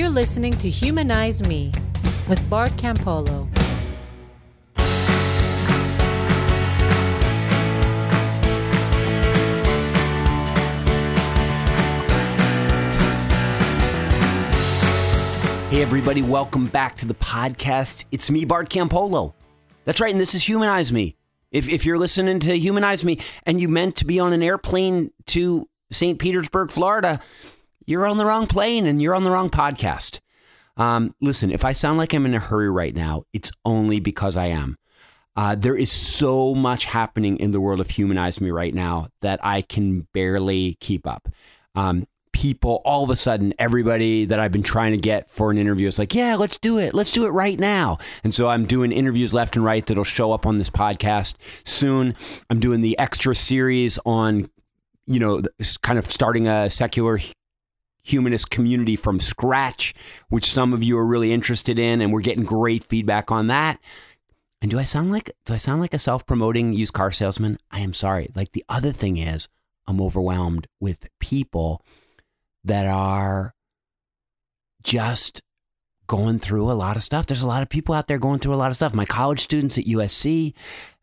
You're listening to Humanize Me with Bart Campolo. Hey, everybody, welcome back to the podcast. It's me, Bart Campolo. That's right, and this is Humanize Me. If, if you're listening to Humanize Me and you meant to be on an airplane to St. Petersburg, Florida, you're on the wrong plane and you're on the wrong podcast. Um, listen, if I sound like I'm in a hurry right now, it's only because I am. Uh, there is so much happening in the world of Humanize Me right now that I can barely keep up. Um, people, all of a sudden, everybody that I've been trying to get for an interview is like, yeah, let's do it. Let's do it right now. And so I'm doing interviews left and right that'll show up on this podcast soon. I'm doing the extra series on, you know, kind of starting a secular humanist community from scratch, which some of you are really interested in, and we're getting great feedback on that. And do I sound like do I sound like a self-promoting used car salesman? I am sorry. Like the other thing is I'm overwhelmed with people that are just going through a lot of stuff. There's a lot of people out there going through a lot of stuff. My college students at USC,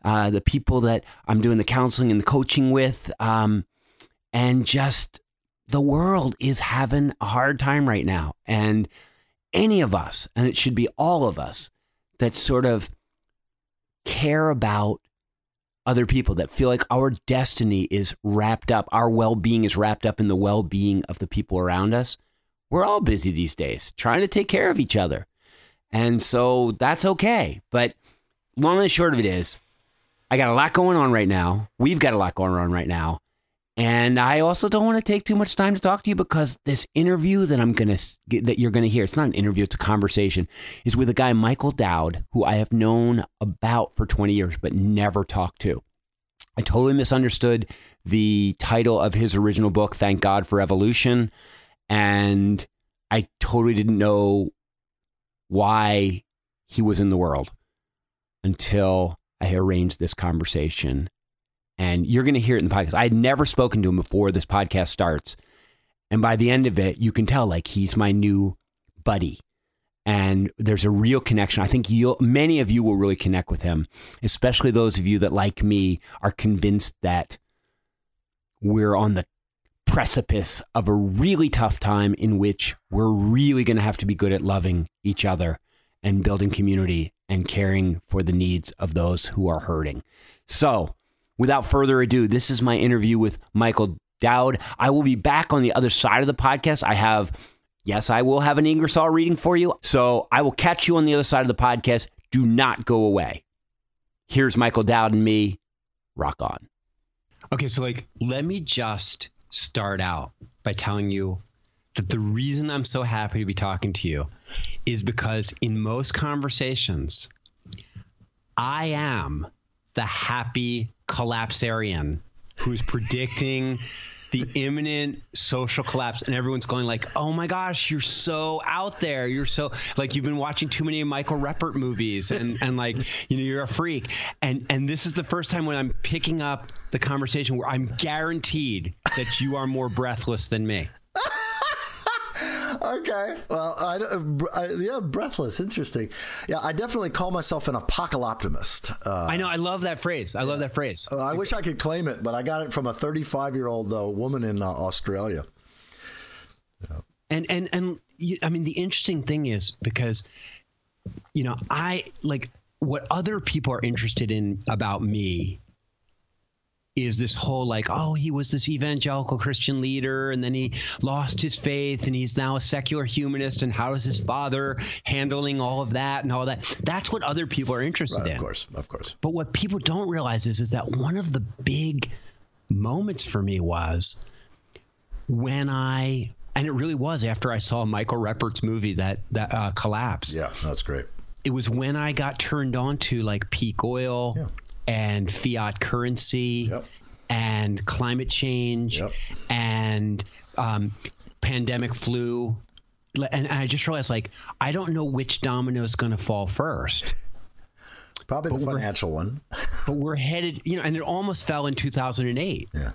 uh, the people that I'm doing the counseling and the coaching with, um, and just the world is having a hard time right now. And any of us, and it should be all of us, that sort of care about other people that feel like our destiny is wrapped up, our well being is wrapped up in the well being of the people around us. We're all busy these days trying to take care of each other. And so that's okay. But long and short of it is, I got a lot going on right now. We've got a lot going on right now. And I also don't want to take too much time to talk to you because this interview that I'm going to that you're going to hear, it's not an interview, it's a conversation, is with a guy Michael Dowd who I have known about for 20 years but never talked to. I totally misunderstood the title of his original book, Thank God for Evolution, and I totally didn't know why he was in the world until I arranged this conversation and you're going to hear it in the podcast. I had never spoken to him before this podcast starts. And by the end of it, you can tell like he's my new buddy. And there's a real connection. I think you many of you will really connect with him, especially those of you that, like me, are convinced that we're on the precipice of a really tough time in which we're really going to have to be good at loving each other and building community and caring for the needs of those who are hurting. So, without further ado, this is my interview with Michael Dowd. I will be back on the other side of the podcast. I have, yes, I will have an Ingersoll reading for you. So I will catch you on the other side of the podcast. Do not go away. Here's Michael Dowd and me. Rock on. Okay, so like, let me just start out by telling you that the reason I'm so happy to be talking to you is because in most conversations, I am the happy collapsarian who's predicting the imminent social collapse. And everyone's going like oh my gosh you're so out there. You're so like you've been watching too many michael ruppert movies and and like you know you're a freak. And and this is the first time when i'm picking up the conversation where i'm guaranteed that you are more breathless than me okay. Well, I, I, yeah, breathless. Interesting. Yeah, I definitely call myself an apocalyptimist. Uh, I know. I love that phrase. I yeah. love that phrase. Uh, I wish I could claim it, but I got it from a 35 year old uh, woman in uh, Australia. Yeah. And and and you, I mean, the interesting thing is because you know I like what other people are interested in about me is this whole like, oh, he was this evangelical Christian leader and then he lost his faith and he's now a secular humanist and how is his father handling all of that and all that. That's what other people are interested right, in. Of course, of course. But what people don't realize is, is that one of the big moments for me was when I and it really was after I saw Michael Ruppert's movie that that uh, collapse. Yeah, that's great. It was when I got turned on to like peak oil, yeah and fiat currency yep. And climate change yep. and um, pandemic flu. And I just realized, like, I don't know which domino is going to fall first. Probably but the financial one. but we're headed, you know, and it almost fell in 2008. Yeah.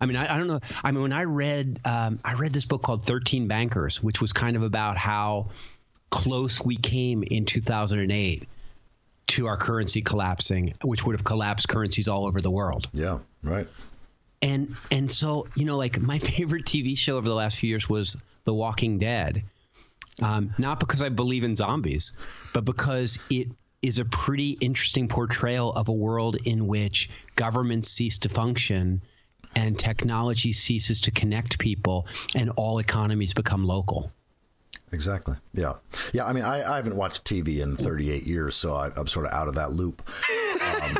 I mean, I, I don't know. I mean, when I read, um, I read this book called Thirteen Bankers, which was kind of about how close we came in 2008 to our currency collapsing, which would have collapsed currencies all over the world. Yeah, right. And and so you know, like my favorite TV show over the last few years was The Walking Dead. Um, not because I believe in zombies, but because it is a pretty interesting portrayal of a world in which governments cease to function and technology ceases to connect people and all economies become local. Exactly. Yeah. Yeah. I mean, I, I haven't watched TV in 38 years, so I, am sort of out of that loop. Um,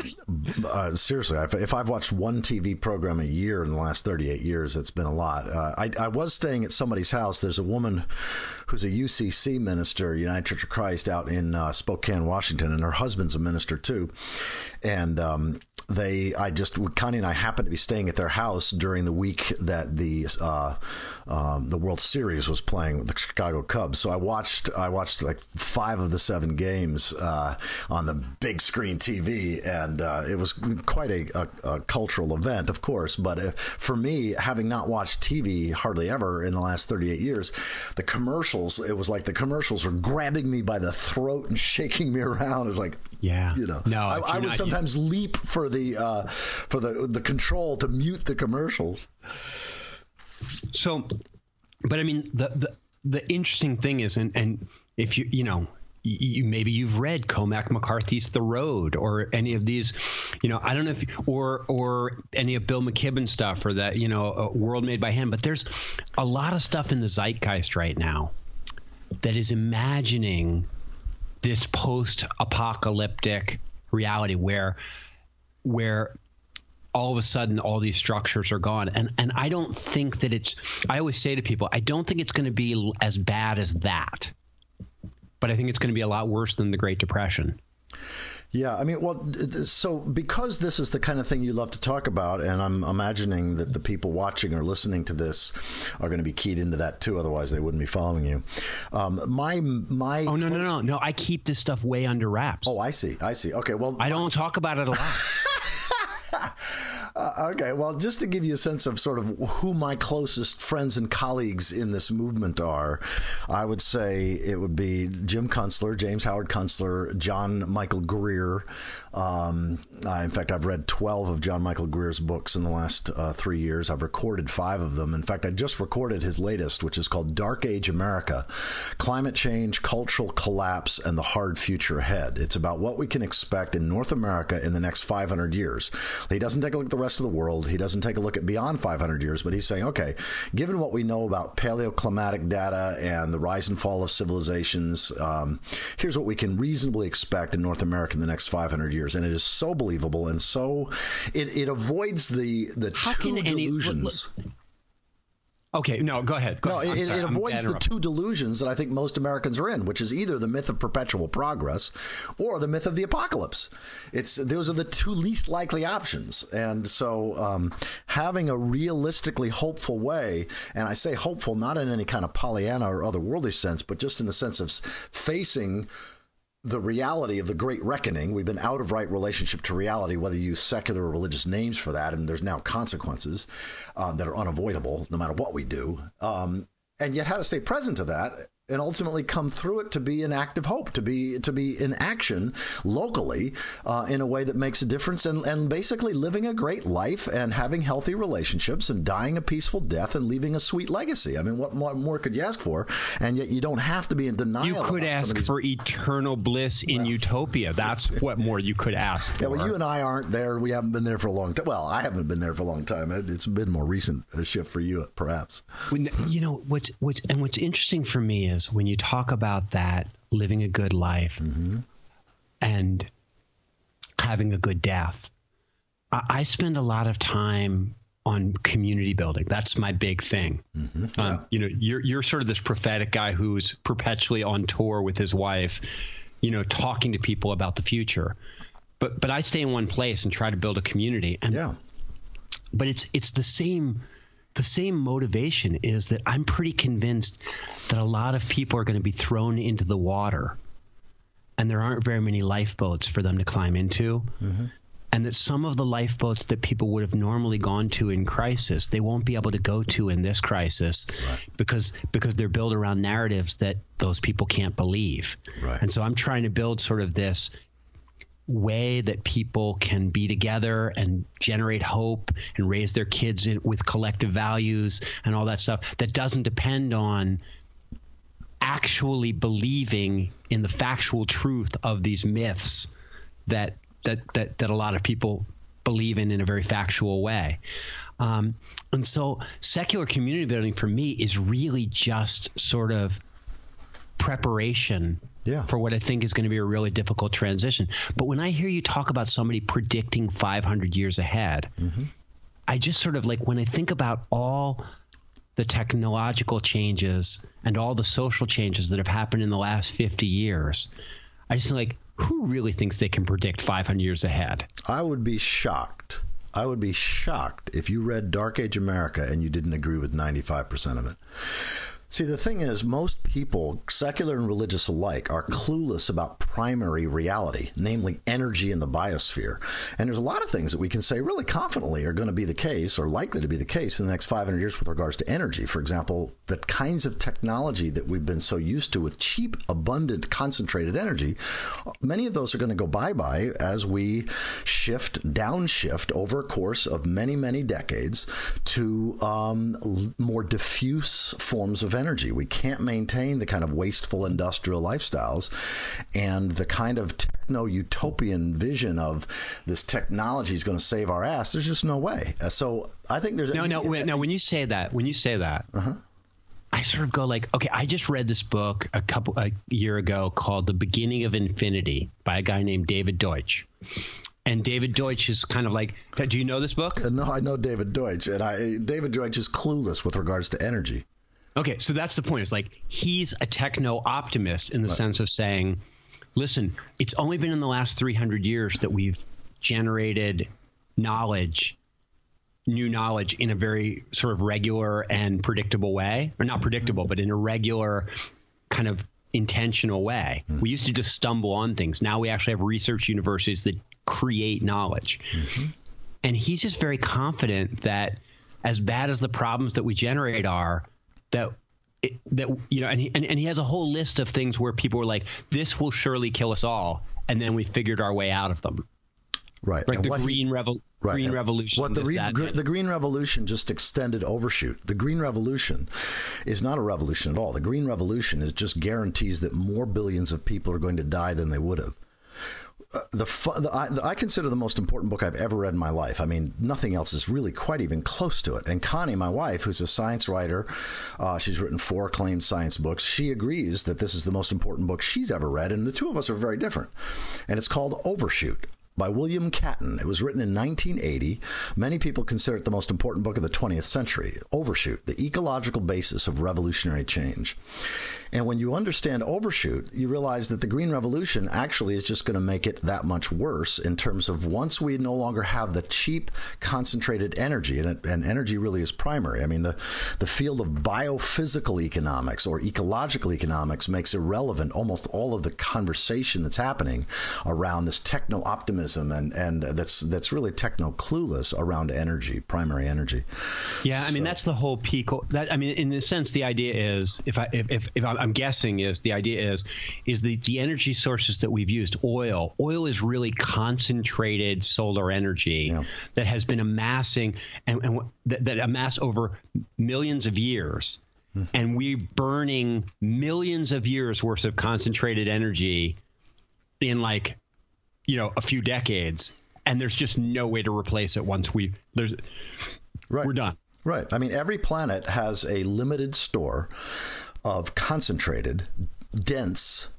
uh, seriously, if I've watched one TV program a year in the last 38 years, it's been a lot. Uh, I, I was staying at somebody's house. There's a woman who's a UCC minister, United Church of Christ, out in uh, Spokane, Washington, and her husband's a minister too. And um, they I just Connie and I happened to be staying at their house during the week that the uh, um, the World Series was playing with the Chicago Cubs. So I watched I watched like five of the seven games uh, on the big screen TV, and uh, it was quite a, a, a, cultural event, of course. But if, for me, having not watched TV hardly ever in the last 38 years, the commercials it was like the commercials were grabbing me by the throat and shaking me around. It's like yeah, you know, no, I, I would sometimes you... leap for the uh, for the the control to mute the commercials. So, but I mean, the the, the interesting thing is, and and if you you know. You, maybe you've read Cormac McCarthy's The Road or any of these, you know, I don't know if, or, or any of Bill McKibben stuff or that, you know, World Made by Hand, but there's a lot of stuff in the zeitgeist right now that is imagining this post-apocalyptic reality where where all of a sudden all these structures are gone and and I don't think that it's I always say to people I don't think it's going to be as bad as that but I think it's going to be a lot worse than the Great Depression. Yeah, I mean, well, so because this is the kind of thing you love to talk about, and I'm imagining that the people watching or listening to this are going to be keyed into that too. Otherwise, they wouldn't be following you. Um, my my. Oh no no no no! I keep this stuff way under wraps. Oh, I see. I see. Okay, well, I don't talk about it a lot. Uh, okay, well, just to give you a sense of sort of who my closest friends and colleagues in this movement are, I would say it would be Jim Kunstler, James Howard Kunstler, John Michael Greer, um, in fact, I've read 12 of John Michael Greer's books in the last uh, three years. I've recorded five of them. In fact, I just recorded his latest, which is called Dark Age America Climate Change, Cultural Collapse, and the Hard Future Ahead. It's about what we can expect in North America in the next 500 years. He doesn't take a look at the rest of the world, he doesn't take a look at beyond 500 years, but he's saying, okay, given what we know about paleoclimatic data and the rise and fall of civilizations, um, here's what we can reasonably expect in North America in the next 500 years years, and it is so believable and so it, it avoids the the How two delusions. Any, Okay, no, go ahead. Go no, ahead. It, it avoids the two delusions that I think most Americans are in, which is either the myth of perpetual progress or the myth of the apocalypse. It's those are the two least likely options, and so um, having a realistically hopeful way, and I say hopeful not in any kind of Pollyanna or otherworldly sense, but just in the sense of facing the reality of the great reckoning. We've been out of right relationship to reality, whether you use secular or religious names for that, and there's now consequences um, that are unavoidable no matter what we do. Um, and yet, how to stay present to that and ultimately come through it to be an act of hope, to be to be in action locally uh, in a way that makes a difference, and, and basically living a great life and having healthy relationships and dying a peaceful death and leaving a sweet legacy. I mean, what more, more could you ask for? And yet, you don't have to be in denial. You could ask for eternal bliss in well, utopia. That's what more you could ask. For. Yeah, well, you and I aren't there. We haven't been there for a long time. Well, I haven't been there for a long time. It's been more recent a shift for you, perhaps. When, you know what's what's and what's interesting for me is when you talk about that living a good life mm-hmm. and having a good death, I, I, spend a lot of time on community building. That's my big thing. Mm-hmm. Um, yeah. You know, you're you're sort of this prophetic guy who's perpetually on tour with his wife, you know, talking to people about the future. But but I stay in one place and try to build a community. And yeah. But it's it's the same the same motivation is that I'm pretty convinced that a lot of people are going to be thrown into the water and there aren't very many lifeboats for them to climb into. Mm-hmm. and that some of the lifeboats that people would have normally gone to in crisis, they won't be able to go to in this crisis right. because because they're built around narratives that those people can't believe. Right. And so I'm trying to build sort of this way that people can be together and generate hope and raise their kids in, with collective values and all that stuff that doesn't depend on actually believing in the factual truth of these myths that that that, that a lot of people believe in in a very factual way. Um, and so secular community building for me is really just sort of preparation yeah. for what I think is going to be a really difficult transition. But when I hear you talk about somebody predicting 500 years ahead, mm-hmm. I just sort of like when I think about all the technological changes and all the social changes that have happened in the last 50 years, I just like, who really thinks they can predict 500 years ahead? I would be shocked. I would be shocked if you read Dark Age America and you didn't agree with 95% of it. See, the thing is, most people, secular and religious alike, are clueless about primary reality, namely energy in the biosphere. And there's a lot of things that we can say really confidently are going to be the case or likely to be the case in the next 500 years with regards to energy. For example, the kinds of technology that we've been so used to with cheap, abundant, concentrated energy, many of those are going to go bye bye as we shift, downshift over a course of many, many decades to um, more diffuse forms of energy energy. We can't maintain the kind of wasteful industrial lifestyles and the kind of techno utopian vision of this technology is going to save our ass. There's just no way. Uh, so I think there's no, no, wait, no. When you say that, when you say that, uh-huh. I sort of go like, okay, I just read this book a couple a year ago called The Beginning of Infinity by a guy named David Deutsch. And David Deutsch is kind of like, do you know this book? Uh, no, I know David Deutsch, and I David Deutsch is clueless with regards to energy. Okay, so that's the point. It's like he's a techno optimist in the right. sense of saying, listen, it's only been in the last 300 years that we've generated knowledge, new knowledge in a very sort of regular and predictable way, or not predictable, but in a regular kind of intentional way. Mm-hmm. We used to just stumble on things. Now we actually have research universities that create knowledge. Mm-hmm. And he's just very confident that as bad as the problems that we generate are, that it, that you know, and he and, and he has a whole list of things where people were like, "This will surely kill us all," and then we figured our way out of them. Right, like and the green he, Right. Green Revolution. What the, re- gr- the Green Revolution just extended overshoot. The Green Revolution is not a revolution at all. The Green Revolution is just guarantees that more billions of people are going to die than they would have the, the, I, I, consider the most important book I've ever read in my life. I mean, nothing else is really quite even close to it. And Connie, my wife, who's a science writer, uh, she's written four acclaimed science books. She agrees that this is the most important book she's ever read, and the two of us are very different. And it's called Overshoot by William Catton. It was written in 1980. Many people consider it the most important book of the 20th century. Overshoot, the ecological basis of revolutionary change. And when you understand overshoot, you realize that the Green Revolution actually is just going to make it that much worse in terms of once we no longer have the cheap, concentrated energy, and, and energy really is primary. I mean, the, the field of biophysical economics or ecological economics makes irrelevant almost all of the conversation that's happening around this techno optimism and, and that's, that's really techno clueless around energy, primary energy. Yeah, I mean, that's the whole peak. That, I mean, in a sense, the idea is if I, if, if, if I'm I'm guessing is the idea is is the the energy sources that we've used oil oil is really concentrated solar energy yeah. that has been amassing and, and that, that amass over millions of years mm-hmm. and we're burning millions of years worth of concentrated energy in like you know a few decades and there's just no way to replace it once we there's right. we're done Right. I mean, every planet has a limited store of concentrated, dense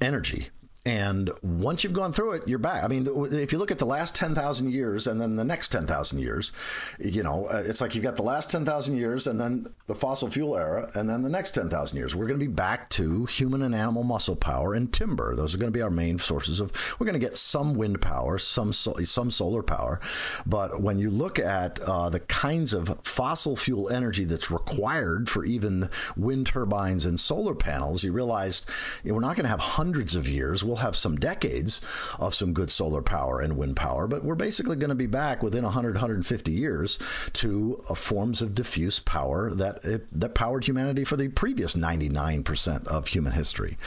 energy and once you've gone through it, you're back. I mean, if you look at the last 10,000 years and then the next 10,000 years, you know, uh, it's like you've got the last 10,000 years and then the fossil fuel era and then the next 10,000 years. We're going to be back to human and animal muscle power and timber. Those are going to be our main sources of, we're going to get some wind power, some, some solar power. But when you look at uh, the kinds of fossil fuel energy that's required for even wind turbines and solar panels, you realize you know, we're not going to have hundreds of years. We'll we'll have some decades of some good solar power and wind power, but we're basically going to be back within 100, 150 years to uh, forms of diffuse power that it, that powered humanity for the previous 99% of human history.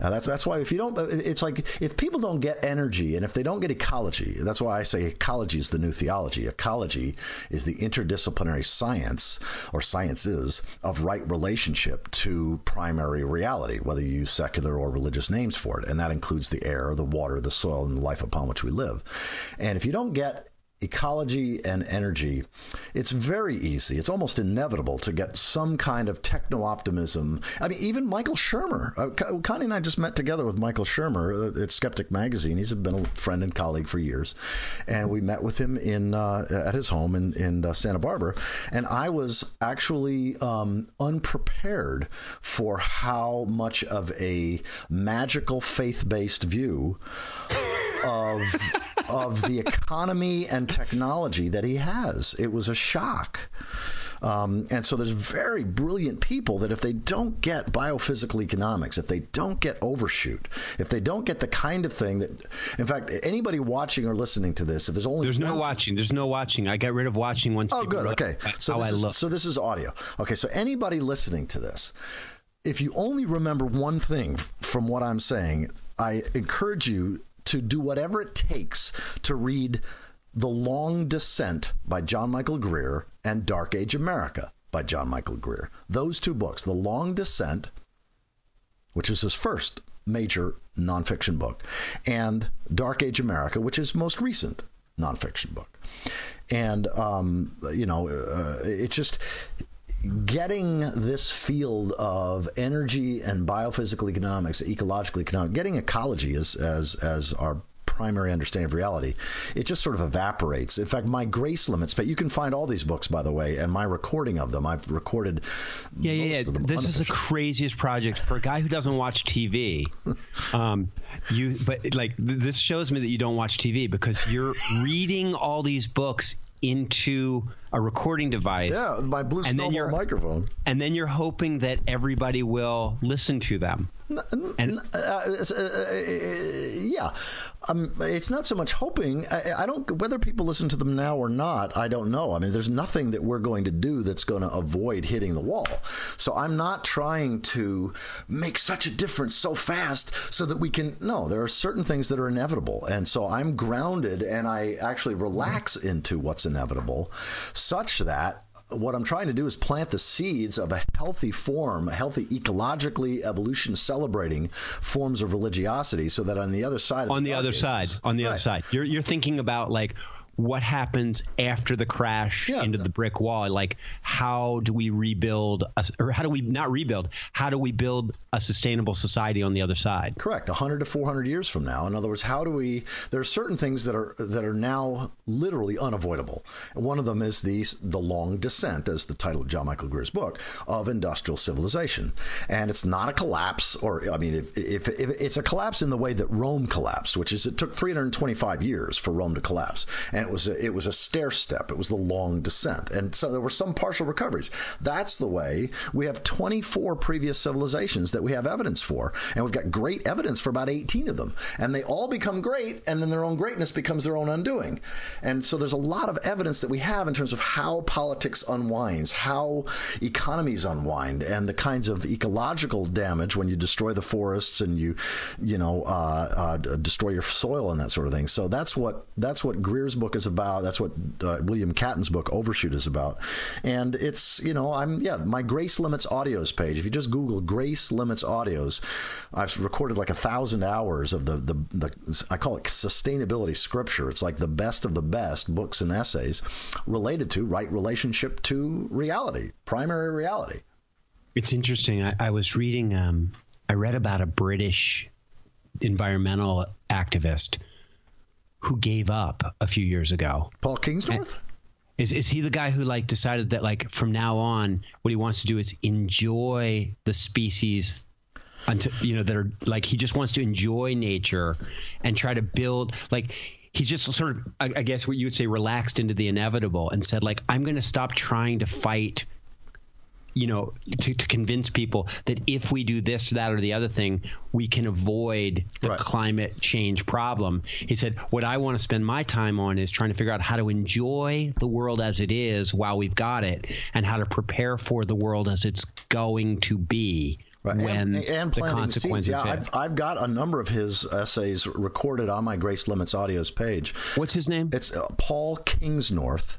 Uh, that's that's why if you don't, it's like if people don't get energy and if they don't get ecology, that's why I say ecology is the new theology. Ecology is the interdisciplinary science or sciences of right relationship to primary reality, whether you use secular or religious names for it. And that includes the air, the water, the soil, and the life upon which we live. And if you don't get ecology and energy, it's very easy. It's almost inevitable to get some kind of techno optimism. I mean, even Michael Shermer. Uh, Connie and I just met together with Michael Shermer uh, at Skeptic Magazine. He's been a friend and colleague for years, and we met with him in uh, at his home in in uh, Santa Barbara. And I was actually um, unprepared for how much of a magical faith based view of of the economy and technology that he has. It was a shock. Um, and so there's very brilliant people that if they don't get biophysical economics, if they don't get overshoot, if they don't get the kind of thing that, in fact, anybody watching or listening to this, if there's only there's no watching, there's no watching. I got rid of watching once. Oh, good. Okay. So this, is, so this is audio. Okay. So anybody listening to this, if you only remember one thing from what I'm saying, I encourage you to do whatever it takes to read The Long Descent by John Michael Greer and Dark Age America by John Michael Greer. Those two books, The Long Descent, which is his first major nonfiction book, and Dark Age America, which is most recent nonfiction book. And, um, you know, uh, it's just getting this field of energy and biophysical economics, ecological economics, getting ecology as as as our primary understanding of reality, it just sort of evaporates. In fact, my grace limits, but you can find all these books, by the way, and my recording of them. I've recorded. Yeah, yeah, yeah. This is the craziest project for a guy who doesn't watch TV. um, you, but like this shows me that you don't watch TV because you're reading all these books into a recording device. Yeah, my blue snowball microphone. And then you're hoping that everybody will listen to them. And uh, uh, uh, yeah, um, it's not so much hoping. I, I, don't whether people listen to them now or not. I don't know. I mean, there's nothing that we're going to do that's going to avoid hitting the wall. So I'm not trying to make such a difference so fast so that we can. No, there are certain things that are inevitable, and so I'm grounded and I actually relax into what's inevitable, such that what I'm trying to do is plant the seeds of a healthy form, a healthy ecologically evolution celebrating forms of religiosity, so that on the other side, on the, the other side, on the right. other side, you're you're thinking about like what happens after the crash yeah. into the brick wall? Like how do we rebuild a, or how do we not rebuild how do we build a sustainable society on the other side? Correct. 100 to 400 years from now. In other words how do we there are certain things that are that are now literally unavoidable. One of them is the the long descent as the title of John Michael Greer's book of industrial civilization. And it's not a collapse or I mean if, if, if it's a collapse in the way that Rome collapsed which is it took 325 years for Rome to collapse. And and it was a, it was a stair step. It was the long descent, and so there were some partial recoveries. That's the way we have 24 previous civilizations that we have evidence for, and we've got great evidence for about 18 of them, and they all become great, and then their own greatness becomes their own undoing. And so there's a lot of evidence that we have in terms of how politics unwinds, how economies unwind, and the kinds of ecological damage when you destroy the forests and you, you know, uh, uh, destroy your soil and that sort of thing. So that's what that's what Greer's book book is about. That's what uh, William Catton's book Overshoot is about. And it's, you know, I'm, yeah, my Grace Limits audios page. If you just Google Grace Limits audios, I've recorded like a thousand hours of the, the, the, I call it sustainability scripture. It's like the best of the best books and essays related to right relationship to reality, primary reality. It's interesting. I, I was reading, um, I read about a British environmental activist who gave up a few years ago. Paul Kingsnorth? Is is he the guy who like decided that like from now on what he wants to do is enjoy the species until you know that are like he just wants to enjoy nature and try to build like he's just sort of I, I guess what you would say relaxed into the inevitable and said like I'm going to stop trying to fight you know, to, to convince people that if we do this, that, or the other thing, we can avoid the Right. climate change problem. He said, What I want to spend my time on is trying to figure out how to enjoy the world as it is while we've got it and how to prepare for the world as it's going to be Right. when and, and the seeds. consequences Yeah. I've, I've got a number of his essays recorded on my Grace Limits Audios page. What's his name? It's uh, Paul Kingsnorth,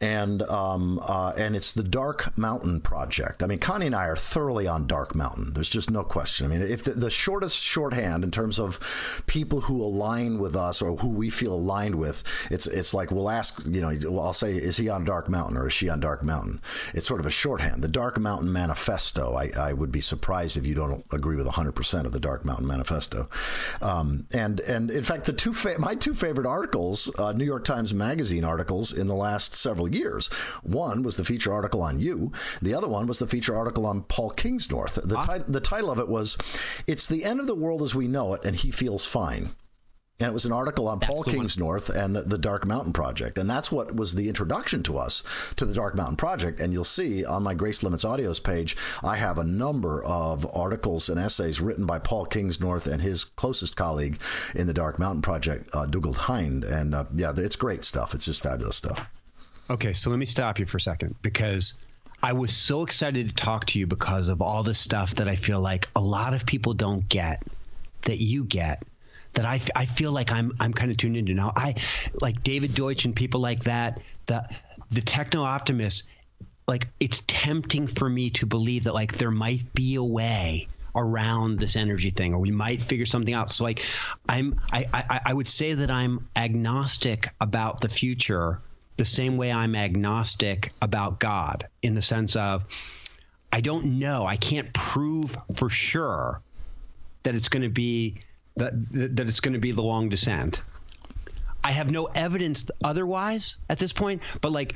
and um, uh, and it's the Dark Mountain Project. I mean, Connie and I are thoroughly on Dark Mountain. There's just no question. I mean, if the, the shortest shorthand in terms of people who align with us or who we feel aligned with, it's it's like we'll ask, you know, I'll say, is he on Dark Mountain or is she on Dark Mountain? It's sort of a shorthand. The Dark Mountain Manifesto. I, I would be surprised if you don't agree with 100% of the Dark Mountain Manifesto. Um, and and in fact, the two fa- my two favorite articles, uh, New York Times Magazine articles in the last several years. One was the feature article on you. The other one was the feature article on Paul Kingsnorth. The, ti- the title of it was "It's the End of the World as We Know It, and He Feels Fine." And it was an article on Paul the one. Kingsnorth and the, the Dark Mountain Project. And that's what was the introduction to us to the Dark Mountain Project. And you'll see on my Grace Limits Audios page, I have a number of articles and essays written by Paul Kingsnorth and his closest colleague in the Dark Mountain Project, uh, Dougald Hine. And uh, yeah, it's great stuff. It's just fabulous stuff. Okay, so let me stop you for a second because I was so excited to talk to you because of all the stuff that I feel like a lot of people don't get that you get that I, I feel like I'm I'm kind of tuned into now. I like David Deutsch and people like that. The the techno optimists. Like it's tempting for me to believe that like there might be a way around this energy thing, or we might figure something out. So like I'm I I, I would say that I'm agnostic about the future the same way I'm agnostic about God in the sense of I don't know. I can't prove for sure that it's going to be that that it's going to be the long descent. I have no evidence otherwise at this point, but like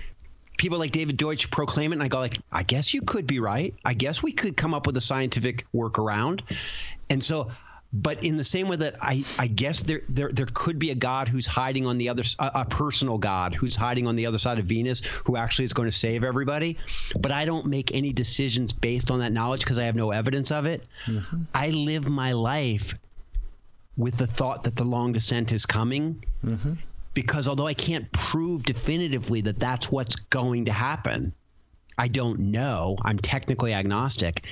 people like David Deutsch proclaim it, and I go like, I guess you could be right. I guess we could come up with a scientific workaround, and so. But in the same way that I, I guess there, there there could be a God who's hiding on the other a, a personal God who's hiding on the other side of Venus who actually is going to save everybody. But I don't make any decisions based on that knowledge because I have no evidence of it. Mm-hmm. I live my life with the thought that the long descent is coming mm-hmm. because although I can't prove definitively that that's what's going to happen, I don't know. I'm technically agnostic.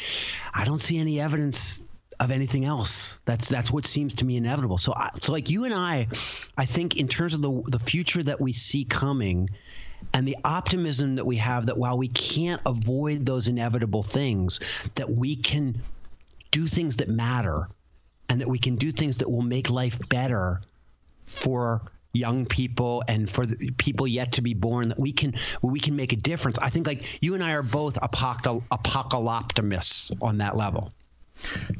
I don't see any evidence of anything else. That's that's what seems to me inevitable. So I, so like you and I, I think in terms of the the future that we see coming and the optimism that we have that while we can't avoid those inevitable things that we can do things that matter and that we can do things that will make life better for young people and for the people yet to be born that we can we can make a difference. I think like you and i are both apocal- apocalyptimists on that level.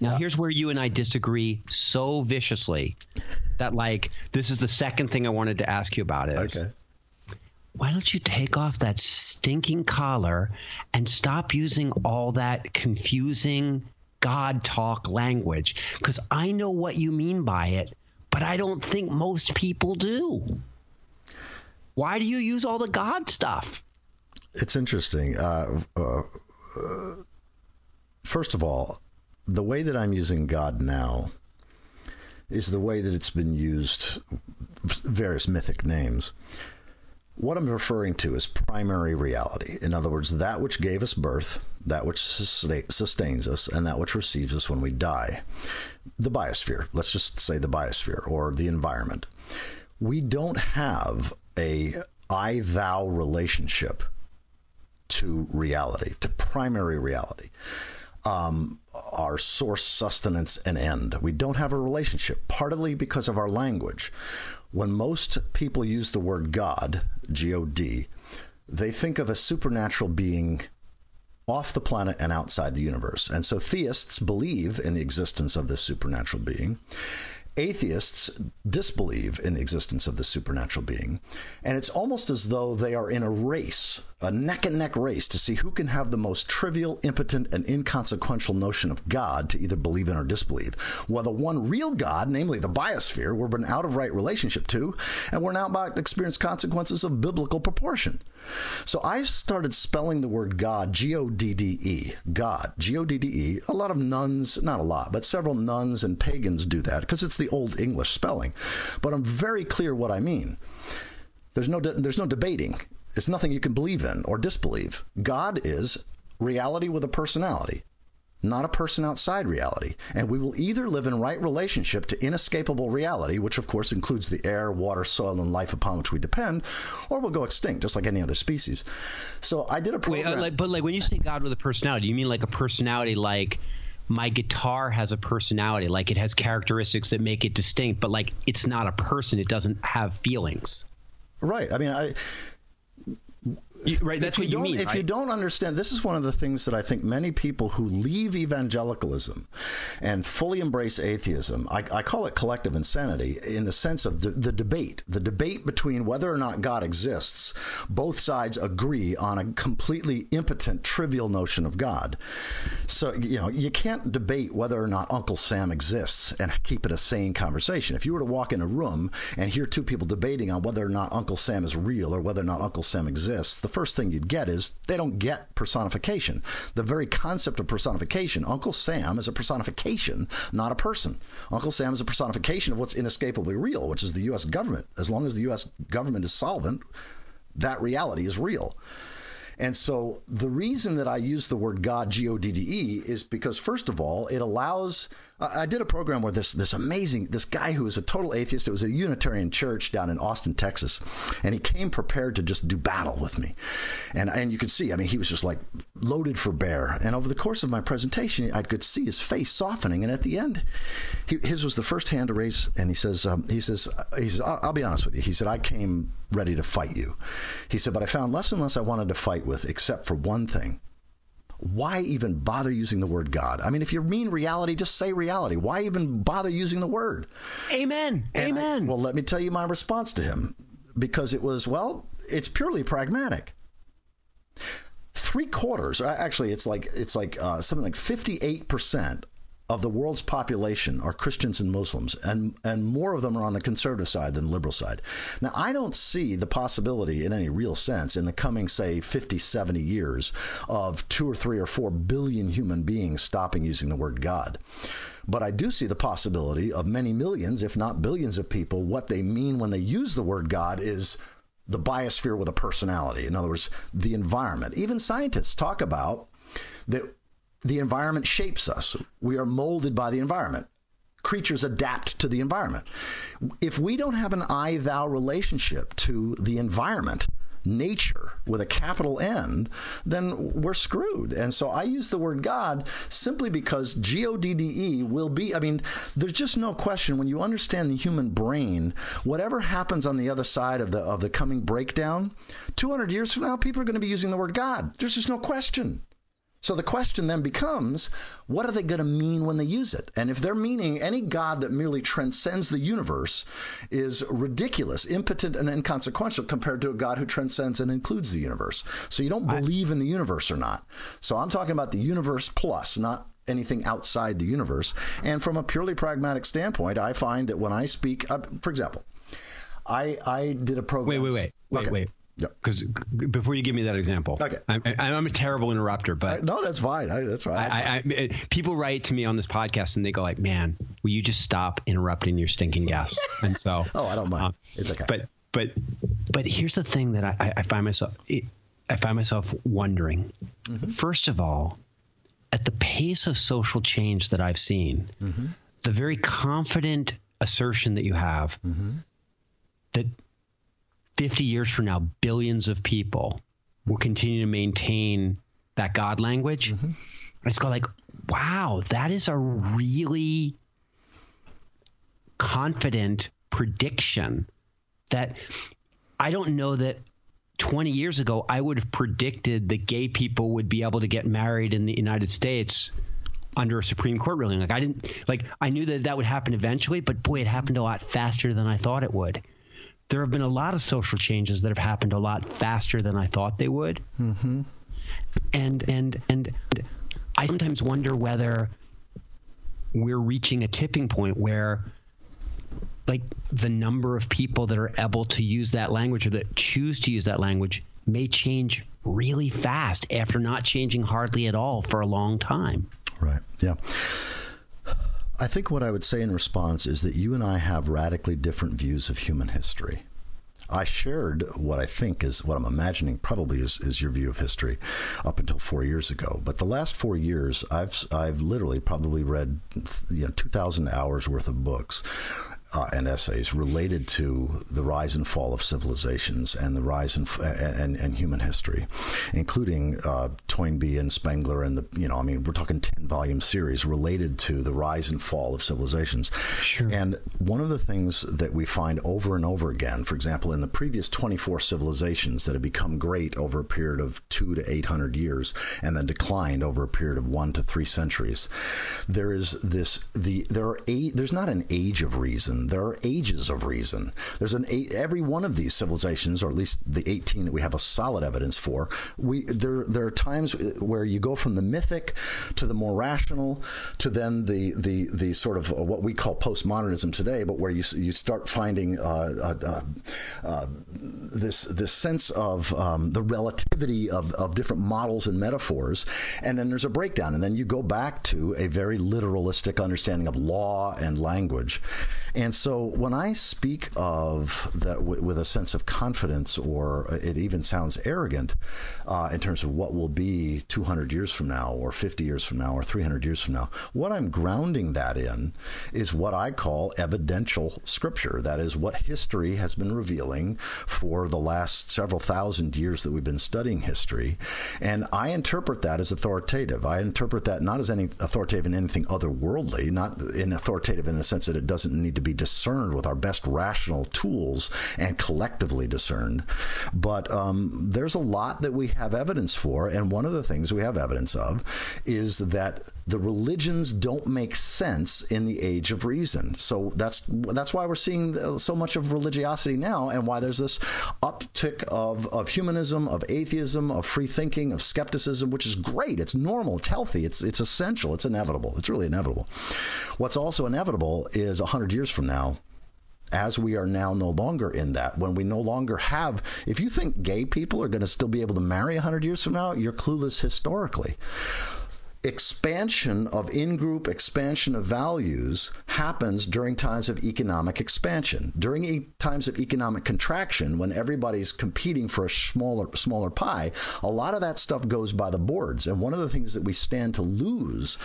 Now here's where you and i disagree so viciously that like this is the second thing i wanted to ask you about is Okay. why don't you take off that stinking collar and stop using all that confusing God talk language? Because I know what you mean by it, but I don't think most people do. Why do you use all the God stuff? It's interesting. Uh, uh, first of all, the way that I'm using God now is the way that it's been used, various mythic names. What I'm referring to is primary reality. In other words, that which gave us birth, that which sustains us, and that which receives us when we die. The biosphere, let's just say the biosphere or the environment. We don't have a I thou relationship to reality, to primary reality. Um, our source, sustenance, and end. We don't have a relationship, partly because of our language. When most people use the word God, G O D, they think of a supernatural being off the planet and outside the universe. And so theists believe in the existence of this supernatural being. Atheists disbelieve in the existence of the supernatural being. And it's almost as though they are in a race a neck and neck race to see who can have the most trivial, impotent, and inconsequential notion of God to either believe in or disbelieve, while the one real God, namely the biosphere, we're an out of right relationship to, and we're now about to experience consequences of biblical proportion. So I've started spelling the word God, G O D D E, God, G O D D E. A lot of nuns, not a lot, but several nuns and pagans do that because it's the old English spelling. But I'm very clear what I mean. There's no, de- there's no debating. It's nothing you can believe in or disbelieve. God is reality with a personality not a person outside reality. And we will either live in right relationship to inescapable reality, which of course includes the air, water, soil, and life upon which we depend, or we'll go extinct, just like any other species. So I did a program. Wait, uh, like, but like when you say God with a personality, you mean like a personality like my guitar has a personality, like it has characteristics that make it distinct, but like it's not a person, it doesn't have feelings. Right. I mean, I right, that's what you, mean. If right? you don't understand, this is one of the things that I think many people who leave evangelicalism and fully embrace atheism, I, I call it collective insanity in the sense of the, the, debate, the debate between whether or not God exists. Both sides agree on a completely impotent, trivial notion of God. So, you know, you can't debate whether or not Uncle Sam exists and keep it a sane conversation. If you were to walk in a room and hear two people debating on whether or not Uncle Sam is real or whether or not Uncle Sam exists, the first thing you'd get is they don't get personification. The very concept of personification, Uncle Sam is a personification, not a person. Uncle Sam is a personification of what's inescapably real, which is the U.S. government. As long as the U.S. government is solvent, that reality is real. And so the reason that I use the word God, G O D D E, is because, first of all, it allows. I did a program where this this amazing this guy who was a total atheist. It was a Unitarian church down in Austin, Texas, and he came prepared to just do battle with me, and and you could see. I mean, he was just like loaded for bear. And over the course of my presentation, I could see his face softening. And at the end, he, his was the first hand to raise, and he says, um, he says, he says, I'll, I'll be honest with you. He said, I came ready to fight you. He said, but I found less and less I wanted to fight with, except for one thing. Why even bother using the word God? I mean, if you mean reality, just say reality. Why even bother using the word? Amen. And Amen. I, well, let me tell you my response to him because it was, well, it's purely pragmatic. Three quarters, actually, it's like it's like uh, something like fifty-eight percent of the world's population are Christians and Muslims, and, and more of them are on the conservative side than liberal side. Now, I don't see the possibility in any real sense in the coming, say, 50, 70 years of two or three or four billion human beings stopping using the word God. But I do see the possibility of many millions, if not billions of people, what they mean when they use the word God is the biosphere with a personality. In other words, the environment. Even scientists talk about that the environment shapes us. We are molded by the environment. Creatures adapt to the environment. If we don't have an I thou relationship to the environment, nature with a capital N, then we're screwed. And so I use the word God simply because G O D D E will be, I mean, there's just no question when you understand the human brain, whatever happens on the other side of the of the coming breakdown, 200 years from now people are going to be using the word God. There's just no question. So the question then becomes, what are they going to mean when they use it? And if they're meaning any God that merely transcends the universe is ridiculous, impotent, and inconsequential compared to a God who transcends and includes the universe. So you don't believe in the universe or not. So I'm talking about the universe plus, not anything outside the universe. And from a purely pragmatic standpoint, I find that when I speak, uh, for example, I, I did a program. Wait, wait, wait, wait, Okay. wait. Yeah. Because before you give me that example, Okay. I'm, I'm a terrible interrupter, but No, that's fine. I, that's fine. I, I, I, people write to me on this podcast and they go like, "Man, will you just stop interrupting your stinking guests?" And so, oh, I don't mind. uh, it's okay. but but but here's the thing that I, I find myself I find myself wondering. Mm-hmm. First of all, at the pace of social change that I've seen, Mm-hmm. the very confident assertion that you have Mm-hmm. that 50 years from now, billions of people will continue to maintain that God language. Mm-hmm. It's go like, wow, that is a really confident prediction that I don't know that 20 years ago I would have predicted that gay people would be able to get married in the United States under a Supreme Court ruling. Like I didn't like I knew that that would happen eventually, but boy, it happened a lot faster than I thought it would. There have been a lot of social changes that have happened a lot faster than I thought they would. Mm-hmm. And and and I sometimes wonder whether we're reaching a tipping point where like the number of people that are able to use that language or that choose to use that language may change really fast after not changing hardly at all for a long time. Right. Yeah. I think what I would say in response is that you and I have radically different views of human history. I shared what I think is what I'm imagining probably is, is your view of history up until four years ago. But the last four years, I've I've literally probably read you know 2,000 hours worth of books uh, and essays related to the rise and fall of civilizations and the rise and and, and human history, including uh, Toynbee and Spengler and the you know I mean we're talking ten volume series related to the rise and fall of civilizations. Sure. And one of the things that we find over and over again, for example, in the previous 24 civilizations that have become great over a period of two to 800 years and then declined over a period of one to three centuries, there is this the there are eight there's not an age of reason there are ages of reason. There's an eight, every one of these civilizations, or at least the 18 that we have a solid evidence for. We there there are times where you go from the mythic to the more rational to then the the the sort of what we call postmodernism today, but where you you start finding uh, uh, uh, uh this this sense of um, the relativity of, of different models and metaphors, and then there's a breakdown, and then you go back to a very literalistic understanding of law and language. And so when I speak of that w- with a sense of confidence, or it even sounds arrogant uh, in terms of what will be 200 years from now, or 50 years from now, or 300 years from now, what I'm grounding that in is what I call evidential scripture. That is what history has been revealing for the last several thousand years that we've been studying history. And I interpret that as authoritative. I interpret that not as any authoritative in anything otherworldly, not in authoritative in the sense that it doesn't need to be discerned with our best rational tools and collectively discerned. But um, there's a lot that we have evidence for, and one of the things we have evidence of is that the religions don't make sense in the age of reason. So that's that's why we're seeing so much of religiosity now, and why there's this uptick of of humanism, of atheism, of free thinking, of skepticism, which is great. It's normal. It's healthy. It's it's essential. It's inevitable. It's really inevitable. What's also inevitable is hundred years from now as we are now no longer in that, when we no longer have, if you think gay people are going to still be able to marry 100 years from now, you're clueless historically expansion of in group expansion of values happens during times of economic expansion. During e- times of economic contraction, when everybody's competing for a smaller, smaller pie, a lot of that stuff goes by the boards. And one of the things that we stand to lose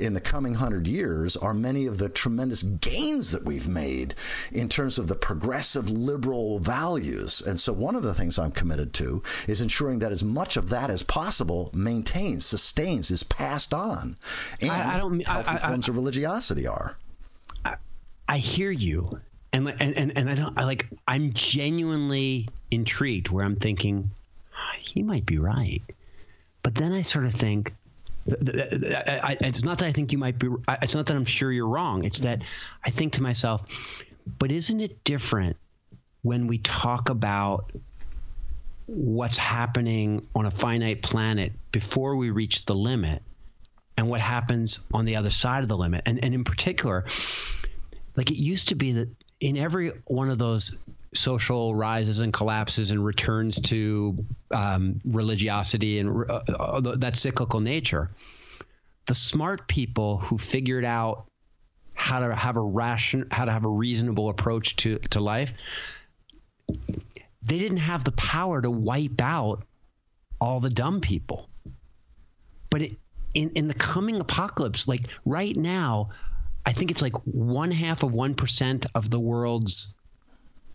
in the coming hundred years are many of the tremendous gains that we've made in terms of the progressive liberal values. And so, one of the things I'm committed to is ensuring that as much of that as possible maintains, sustains, is passed passed on. And I, I don't healthy I, forms of religiosity are. I hear you, and and and, and I don't. I like. I'm genuinely intrigued. Where I'm thinking, ah, he might be right, but then I sort of think. It's not that I think you might be. It's not that I'm sure you're wrong. It's that I think to myself, but isn't it different when we talk about what's happening on a finite planet before we reach the limit and what happens on the other side of the limit. And, and in particular, like it used to be that in every one of those social rises and collapses and returns to um, religiosity and uh, uh, that cyclical nature, the smart people who figured out how to have a ration, how to have a reasonable approach to, to life, they didn't have the power to wipe out all the dumb people. But it, in, in the coming apocalypse, like right now, I think it's like one half of 1% of the world's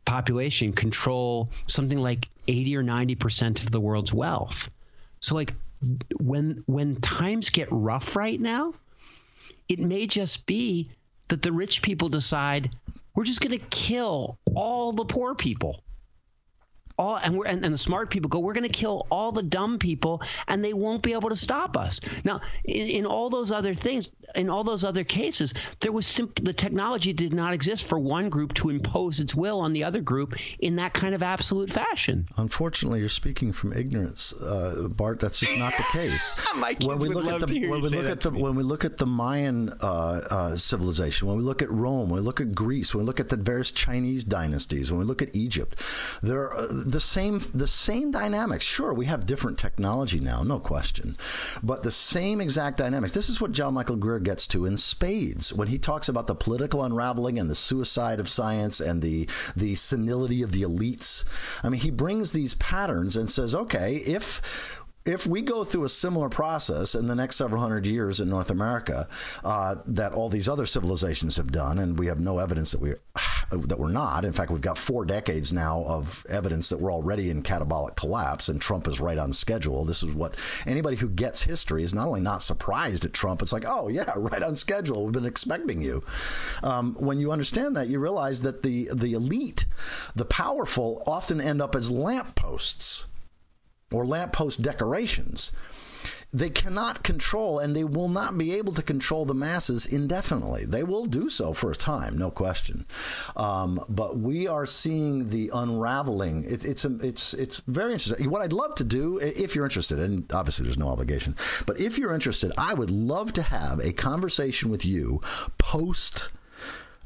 population control something like 80 or 90% of the world's wealth. So like when when times get rough right now, it may just be that the rich people decide we're just going to kill all the poor people. All and we're and, and the smart people go we're going to kill all the dumb people and they won't be able to stop us now in, in all those other things in all those other cases there was simple the technology did not exist for one group to impose its will on the other group in that kind of absolute fashion Unfortunately, you're speaking from ignorance, uh, Bart. That's just not the case. Kids would love at the when we look at the when we look at the Mayan uh, uh, civilization, when we look at Rome, when we look at Greece, when we look at the various Chinese dynasties, when we look at Egypt, there are the same the same dynamics. Sure, we have different technology now, no question, but the same exact dynamics. This is what John Michael Greer gets to in spades when he talks about the political unraveling and the suicide of science and the the senility of the elites. I mean, he brings these patterns and says, okay, if if we go through a similar process in the next several hundred years in North America uh, that all these other civilizations have done, and we have no evidence that we that we're not. In fact, we've got four decades now of evidence that we're already in catabolic collapse, and Trump is right on schedule. This is what anybody who gets history is not only not surprised at Trump. It's like, oh yeah, right on schedule. We've been expecting you. Um, when you understand that, you realize that the the elite, the powerful, often end up as lampposts or lamppost decorations. They cannot control and they will not be able to control the masses indefinitely. They will do so for a time, no question. Um, but we are seeing the unraveling. It, it's a, it's it's very interesting. What I'd love to do, if you're interested, and obviously there's no obligation, but if you're interested, I would love to have a conversation with you post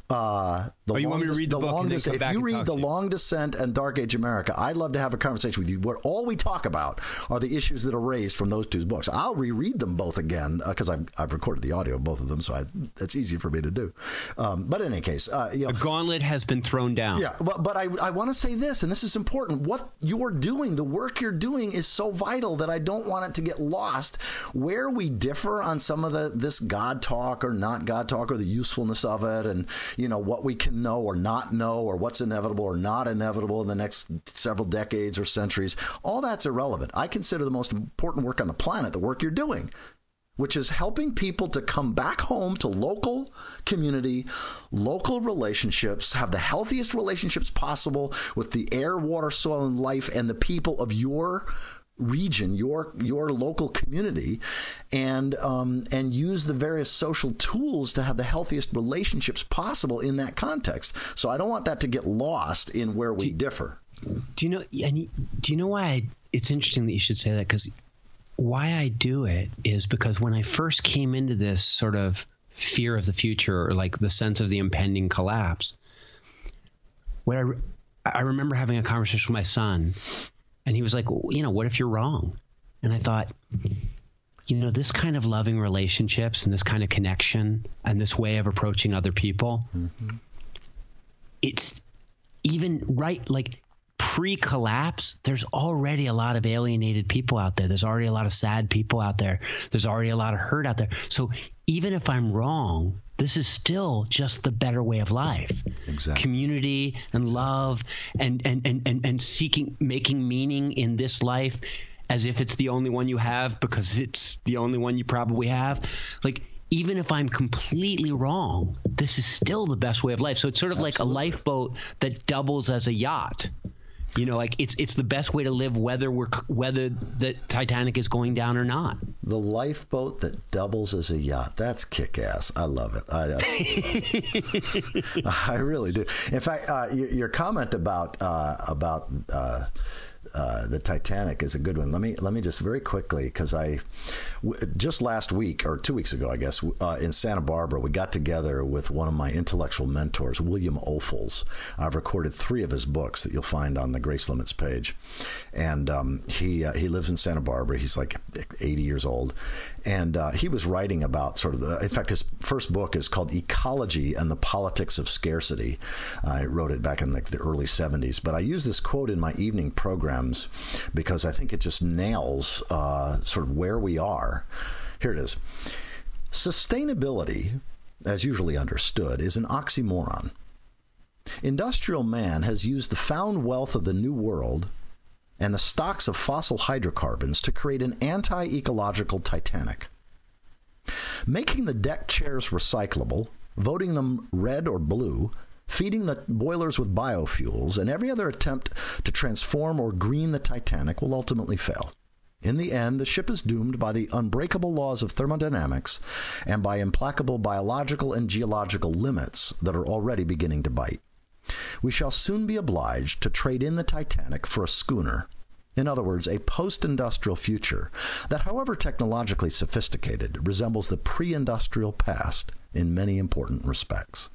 uh, the Oh, you want me to read the book long and come If you read the you? Long Descent and Dark Age America, I'd love to have a conversation with you where all we talk about are the issues that are raised from those two books. I'll reread them both again because I've, I've recorded the audio of both of them, so I, it's easy for me to do. Um, but in any case, uh, you know, a gauntlet has been thrown down yeah, but, but I, I want to say this, and this is important. What you're doing, the work you're doing, is so vital that I don't want it to get lost. Where we differ on some of the this God talk or not God talk, or the usefulness of it, and you know what we can know or not know, or what's inevitable or not inevitable in the next several decades or centuries, all that's irrelevant. I consider the most important work on the planet the work you're doing which is helping people to come back home to local community, local relationships, have the healthiest relationships possible with the air, water, soil, and life and the people of your region, your your local community, and um, and use the various social tools to have the healthiest relationships possible in that context. So I don't want that to get lost in where we differ. Do you know? And you- do you know why? I, it's interesting that you should say that because why I do it is because when I first came into this sort of fear of the future or like the sense of the impending collapse, what I I remember having a conversation with my son, and he was like, "Well, you know, what if you're wrong? And I thought, you know, this kind of loving relationships and this kind of connection and this way of approaching other people, mm-hmm. it's even right like pre-collapse there's already a lot of alienated people out there. There's already a lot of sad people out there. There's already a lot of hurt out there. So even if i'm wrong this is still just the better way of life. Exactly. community and love and, and and and and seeking making meaning in this life as if it's the only one you have because it's the only one you probably have. Like even if i'm completely wrong this is still the best way of life. So it's sort of like a lifeboat that doubles as a yacht you know like it's it's the best way to live whether we're whether the titanic is going down or not The lifeboat that doubles as a yacht. That's kick ass. I love it. I, I, I really do. In fact, uh, your, your comment about uh, about uh, uh, the Titanic is a good one. Let me let me just very quickly because I w- just last week or two weeks ago, I guess, uh, in Santa Barbara, we got together with one of my intellectual mentors, William Ophuls. I've recorded three of his books that you'll find on the Grace Limits page, and um, he uh, he lives in Santa Barbara. He's like 80 years old, and uh, he was writing about sort of the. In fact, his first book is called Ecology and the Politics of Scarcity. I wrote it back in like the early 70s, but I use this quote in my evening programs because I think it just nails uh, sort of where we are. Here it is. Sustainability, as usually understood, is an oxymoron. Industrial man has used the found wealth of the New World and the stocks of fossil hydrocarbons to create an anti ecological Titanic. Making the deck chairs recyclable, voting them red or blue, feeding the boilers with biofuels, and every other attempt to transform or green the Titanic will ultimately fail. In the end, the ship is doomed by the unbreakable laws of thermodynamics and by implacable biological and geological limits that are already beginning to bite. We shall soon be obliged to trade in the Titanic for a schooner. In other words, a post industrial future that, however technologically sophisticated, resembles the pre industrial past in many important respects.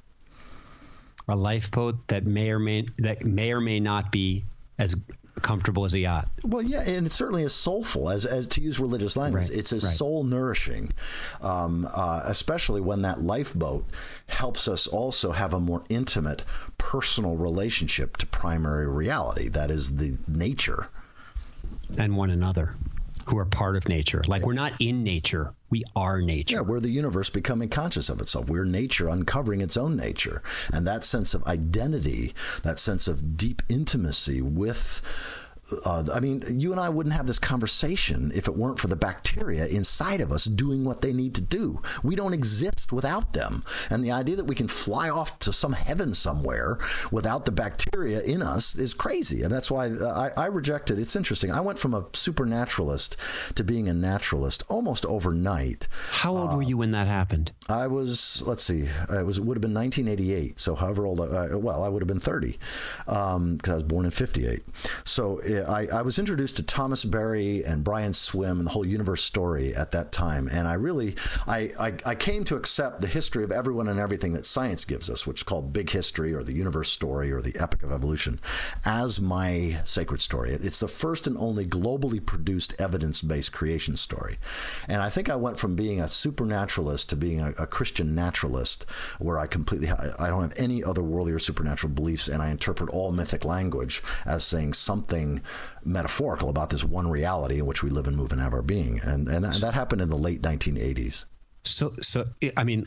A lifeboat that may or may that may or may not be as comfortable as a yacht. Well, yeah, and it certainly is soulful, as, as to use religious language. Right, it's as right. soul nourishing, um, uh, especially when that lifeboat helps us also have a more intimate, personal relationship to primary reality. That is the nature. and one another who are part of nature. Like we're not in nature, we are nature. Yeah, we're the universe becoming conscious of itself. We're nature uncovering its own nature. And that sense of identity, that sense of deep intimacy with. Uh, I mean, you and I wouldn't have this conversation if it weren't for the bacteria inside of us doing what they need to do. We don't exist without them. And the idea that we can fly off to some heaven somewhere without the bacteria in us is crazy. And that's why I, I rejected. It's interesting. I went from a supernaturalist to being a naturalist almost overnight. How old were you when that happened? I was, let's see, it was it would have been 1988. So however old, I, well, I would have been 30 because I was born in 58. So uh, Uh, I, I was introduced to Thomas Berry and Brian Swimme and the whole universe story at that time, and I really, I, I, I came to accept the history of everyone and everything that science gives us, which is called big history or the universe story or the epic of evolution, as my sacred story. It's the first and only globally produced evidence-based creation story, and I think I went from being a supernaturalist to being a, a Christian naturalist, where I completely I don't have any other worldly or supernatural beliefs, and I interpret all mythic language as saying something metaphorical about this one reality in which we live and move and have our being, and and that happened in the late 1980s. So, so I mean,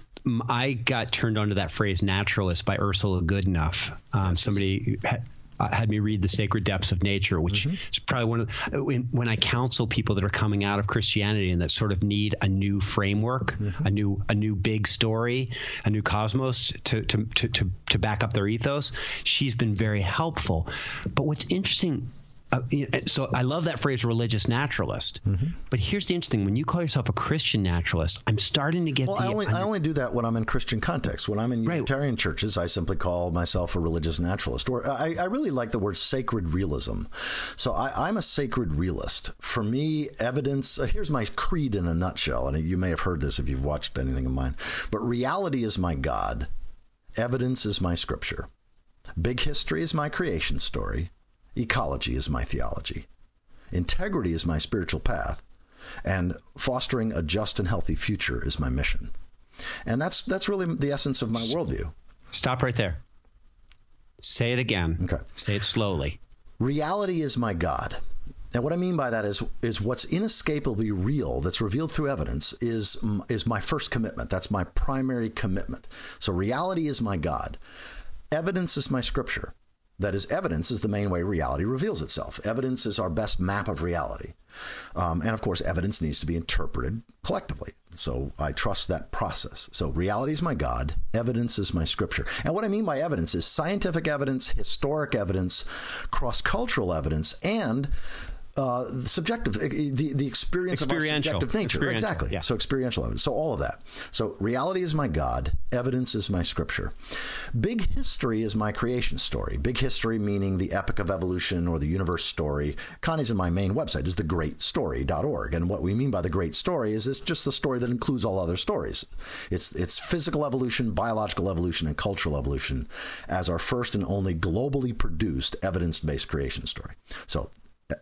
I got turned onto that phrase "naturalist" by Ursula Goodenough. Um, somebody had, uh, had me read "The Sacred Depths of Nature," which is probably one of the, when, when I counsel people that are coming out of Christianity and that sort of need a new framework, a new a new big story, a new cosmos to to, to to to back up their ethos. She's been very helpful. But what's interesting. Uh, so I love that phrase religious naturalist. But here's the interesting when you call yourself a Christian naturalist, I'm starting to get Well, the I only, I only do that when I'm in Christian context. When I'm in Right. Unitarian churches, I simply call myself a religious naturalist. Or I, I really like the word sacred realism. So I, I'm a sacred realist. For me, evidence. Uh, here's my creed in a nutshell, and you may have heard this if you've watched anything of mine. But reality is my God. Evidence is my scripture. Big history is my creation story. Ecology is my theology. Integrity is my spiritual path and fostering a just and healthy future is my mission. And that's that's really the essence of my worldview. Stop right there. Say it again. Okay. Say it slowly. Reality is my God. And what I mean by that is is what's inescapably real that's revealed through evidence is is my first commitment. That's my primary commitment. So reality is my God. Evidence is my scripture. That is, evidence is the main way reality reveals itself. Evidence is our best map of reality. Um, and of course, evidence needs to be interpreted collectively. So I trust that process. So reality is my God, evidence is my scripture. And what I mean by evidence is scientific evidence, historic evidence, cross cultural evidence, and uh, subjective, the, the experience of our subjective nature. Exactly. yeah. So experiential evidence. So all of that. So reality is my God, evidence is my scripture. Big history is my creation story. Big history meaning the epic of evolution or the universe story. Connie's in my main website is thegreatstory.org. And what we mean by the great story is it's just the story that includes all other stories. It's it's physical evolution, biological evolution, and cultural evolution as our first and only globally produced evidence-based creation story. So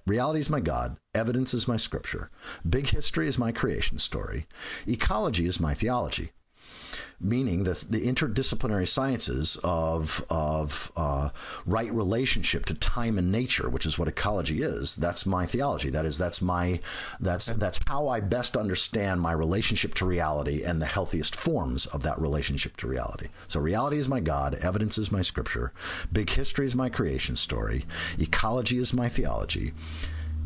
Reality is my God. Evidence is my scripture. Big history is my creation story. Ecology is my theology. Meaning the, the interdisciplinary sciences of, of uh, right relationship to time and nature, which is what ecology is. That's my theology. That is, that's my, that's, that's how I best understand my relationship to reality and the healthiest forms of that relationship to reality. So reality is my God. Evidence is my scripture. Big history is my creation story. Ecology is my theology.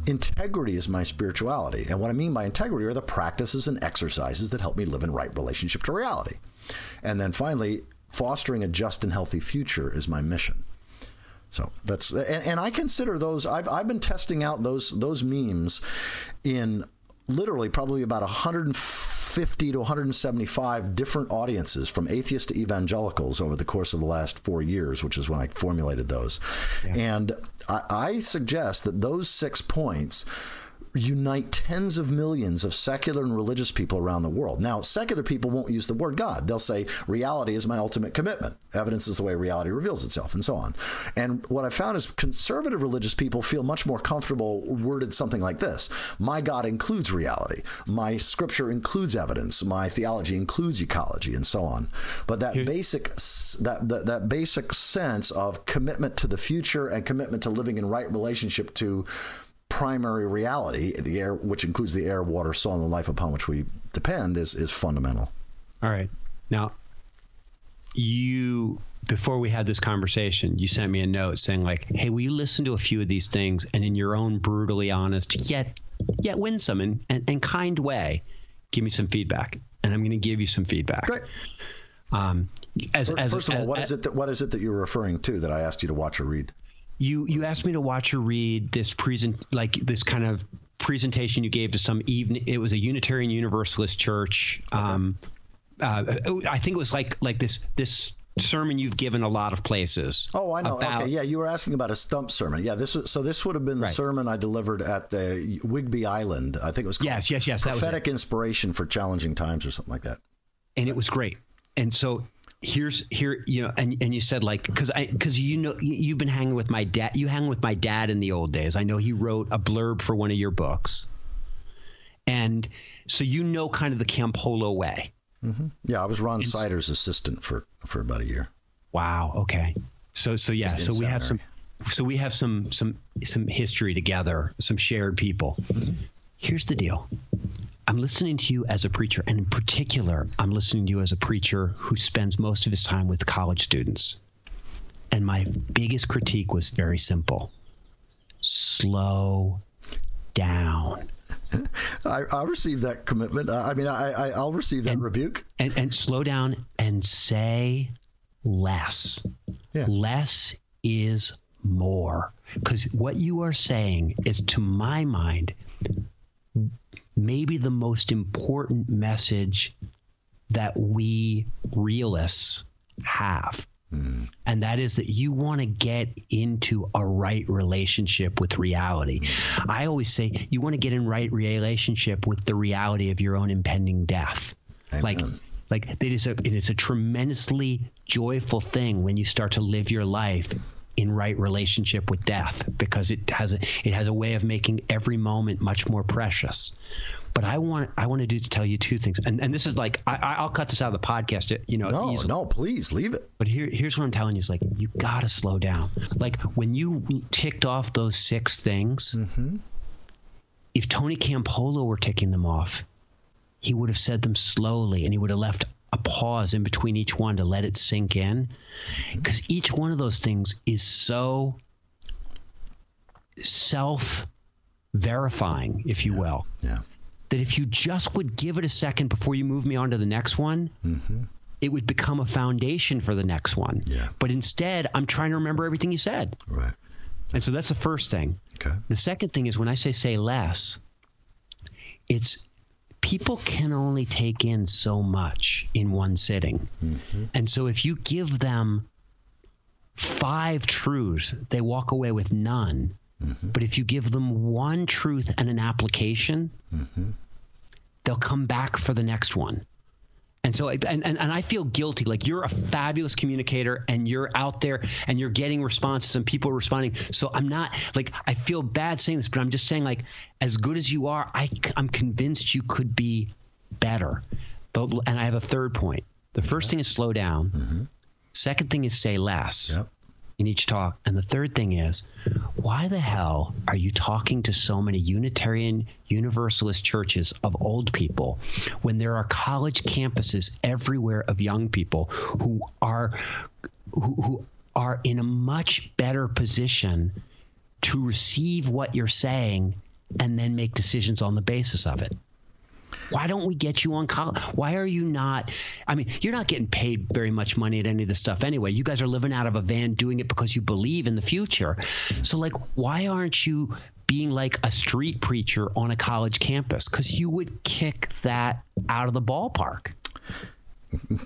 Integrity is my spirituality. And what I mean by integrity are the practices and exercises that help me live in right relationship to reality. And then finally, fostering a just and healthy future is my mission. So that's and, and I consider those. I've I've been testing out those those memes in literally probably about 150 to 175 different audiences from atheists to evangelicals over the course of the last four years, which is when I formulated those. Yeah. And I, I suggest that those six points unite tens of millions of secular and religious people around the world. Now, secular people won't use the word God. They'll say, reality is my ultimate commitment. Evidence is the way reality reveals itself, and so on. And what I found is conservative religious people feel much more comfortable worded something like this My God includes reality. My scripture includes evidence. My theology includes ecology, and so on. But that Here. basic that, that, that basic sense of commitment to the future and commitment to living in right relationship to primary reality, the air, which includes the air, water, soil, and the life upon which we depend, is is fundamental. All right. Now, you before we had this conversation, you sent me a note saying like, "Hey, will you listen to a few of these things and in your own brutally honest yet yet winsome and, and, and kind way, give me some feedback." And I'm going to give you some feedback. Great. Um, as, first, as, first of all, as, is it that what is it that you're referring to that I asked you to watch or read? You you asked me to watch or read this present like this kind of presentation you gave to some evening. It was a Unitarian Universalist church. Um, uh, I think it was like like this this sermon you've given a lot of places. Oh, I know. About, okay, yeah, you were asking about a stump sermon. Yeah, this was, so this would have been the right. sermon I delivered at the Whidbey Island. I think it was yes, yes, yes. Prophetic inspiration for challenging times or something like that. And it was great. And so here's here you know and, and you said like because i because you know you've been hanging with my dad you hang with my dad in the old days. I know he wrote a blurb for one of your books. And so you know kind of the campolo way. Mm-hmm. yeah i was Ronald Sider's assistant for for about a year. Wow okay. So so yeah so we have some so we have some some some history together some shared people. Mm-hmm. here's the deal I'm listening to you as a preacher, and in particular, I'm listening to you as a preacher who spends most of his time with college students. And my biggest critique was very simple slow down. I, will receive that commitment. I mean, I, I, will receive that and, rebuke. And, and slow down and say less. Yeah. Less is more. Because what you are saying is, to my mind, maybe the most important message that we realists have. Mm. And that is that you want to get into a right relationship with reality. Mm. I always say you want to get in right relationship with the reality of your own impending death. Amen. Like like it is a it is a tremendously joyful thing when you start to live your life in right relationship with death because it has a, it has a way of making every moment much more precious. But I want I want to do to tell you two things, and and this is like I, will cut this out of the podcast. You know, no, easily. no, please leave it. But here here's what I'm telling you: is like you got to slow down. Like when you ticked off those six things, mm-hmm. if Tony Campolo were ticking them off, he would have said them slowly, and he would have left a pause in between each one to let it sink in. Because each one of those things is so self verifying, if you yeah. will. Yeah. That if you just would give it a second before you move me on to the next one, mm-hmm. it would become a foundation for the next one. Yeah. But instead, I'm trying to remember everything you said. Right. And so that's the first thing. Okay. The second thing is when I say say less, it's people can only take in so much in one sitting. Mm-hmm. And so if you give them five truths, they walk away with none. Mm-hmm. But if you give them one truth and an application, mm-hmm. they'll come back for the next one. And so, and, and, and I feel guilty. Like you're a fabulous communicator and you're out there and you're getting responses and people are responding. So I'm not like, I feel bad saying this, but I'm just saying, like, as good as you are, I, I'm convinced you could be better. But, and I have a third point. The first thing is slow down. Mm-hmm. Second thing is say less. Yep in each talk. And the third thing is, why the hell are you talking to so many Unitarian Universalist churches of old people when there are college campuses everywhere of young people who are who, who are in a much better position to receive what you're saying and then make decisions on the basis of it? Why don't we get you on college? Why are you not? I mean, you're not getting paid very much money at any of this stuff anyway. You guys are living out of a van doing it because you believe in the future. So, like, why aren't you being like a street preacher on a college campus? Because you would kick that out of the ballpark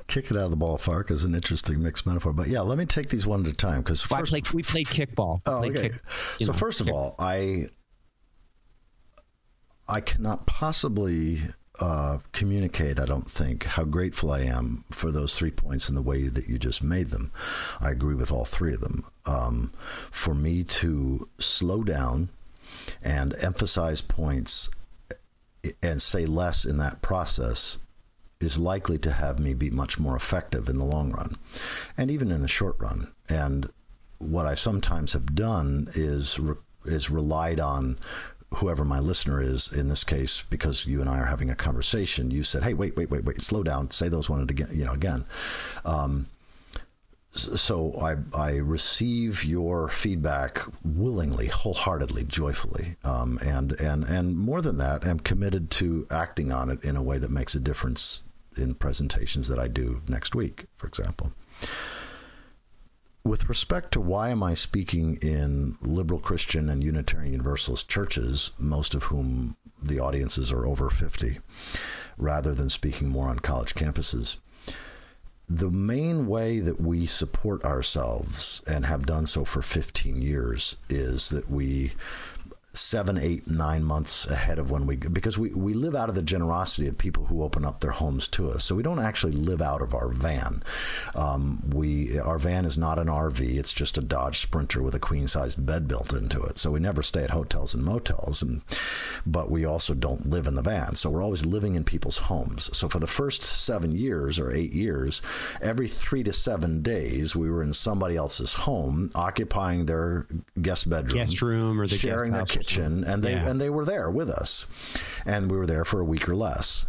kick it out of the ballpark is an interesting mixed metaphor. But yeah, let me take these one at a time because well, like we played kickball. Oh, okay. Kick, so know, first of all, I I cannot possibly uh, communicate. I don't think how grateful I am for those three points and the way that you just made them. I agree with all three of them. Um, for me to slow down and emphasize points and say less in that process is likely to have me be much more effective in the long run and even in the short run. And what I sometimes have done is re- is relied on whoever my listener is in this case because you and I are having a conversation you said hey wait wait wait wait slow down say those one again you know again um, so I, I receive your feedback willingly, wholeheartedly, joyfully, um, and and and more than that, I'm committed to acting on it in a way that makes a difference in presentations that I do next week, for example. With respect to why am I speaking in liberal Christian and Unitarian Universalist churches, most of whom the audiences are over 50, rather than speaking more on college campuses, the main way that we support ourselves and have done so for 15 years is that we seven, eight, nine months ahead of when we because we, we live out of the generosity of people who open up their homes to us. So we don't actually live out of our van. Um, we our van is not an RV; it's just a Dodge Sprinter with a queen sized bed built into it. So we never stay at hotels and motels, and but we also don't live in the van. So we're always living in people's homes. So for the first seven years or eight years, every three to seven days, we were in somebody else's home, occupying their guest bedroom, guest room, or the sharing their kitchen, and they yeah. and they were there with us, and we were there for a week or less.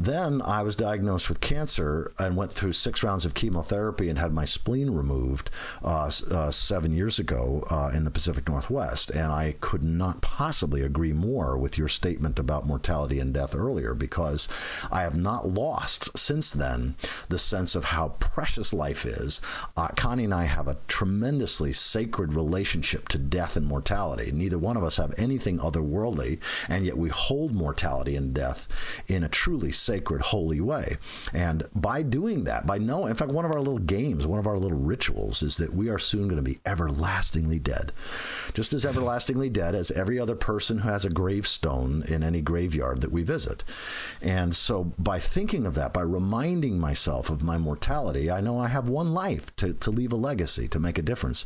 Then I was diagnosed with cancer and went through six rounds of chemotherapy and had my spleen removed uh, uh, seven years ago uh, in the Pacific Northwest. And I could not possibly agree more with your statement about mortality and death earlier because I have not lost since then the sense of how precious life is. Uh, Connie and I have a tremendously sacred relationship to death and mortality. Neither one of us have anything otherworldly, and yet we hold mortality and death in a truly sacred, holy way. And by doing that, by knowing, in fact, one of our little games, one of our little rituals is that we are soon going to be everlastingly dead. Just as everlastingly dead as every other person who has a gravestone in any graveyard that we visit. And so by thinking of that, by reminding myself of my mortality, I know I have one life to, to leave a legacy, to make a difference.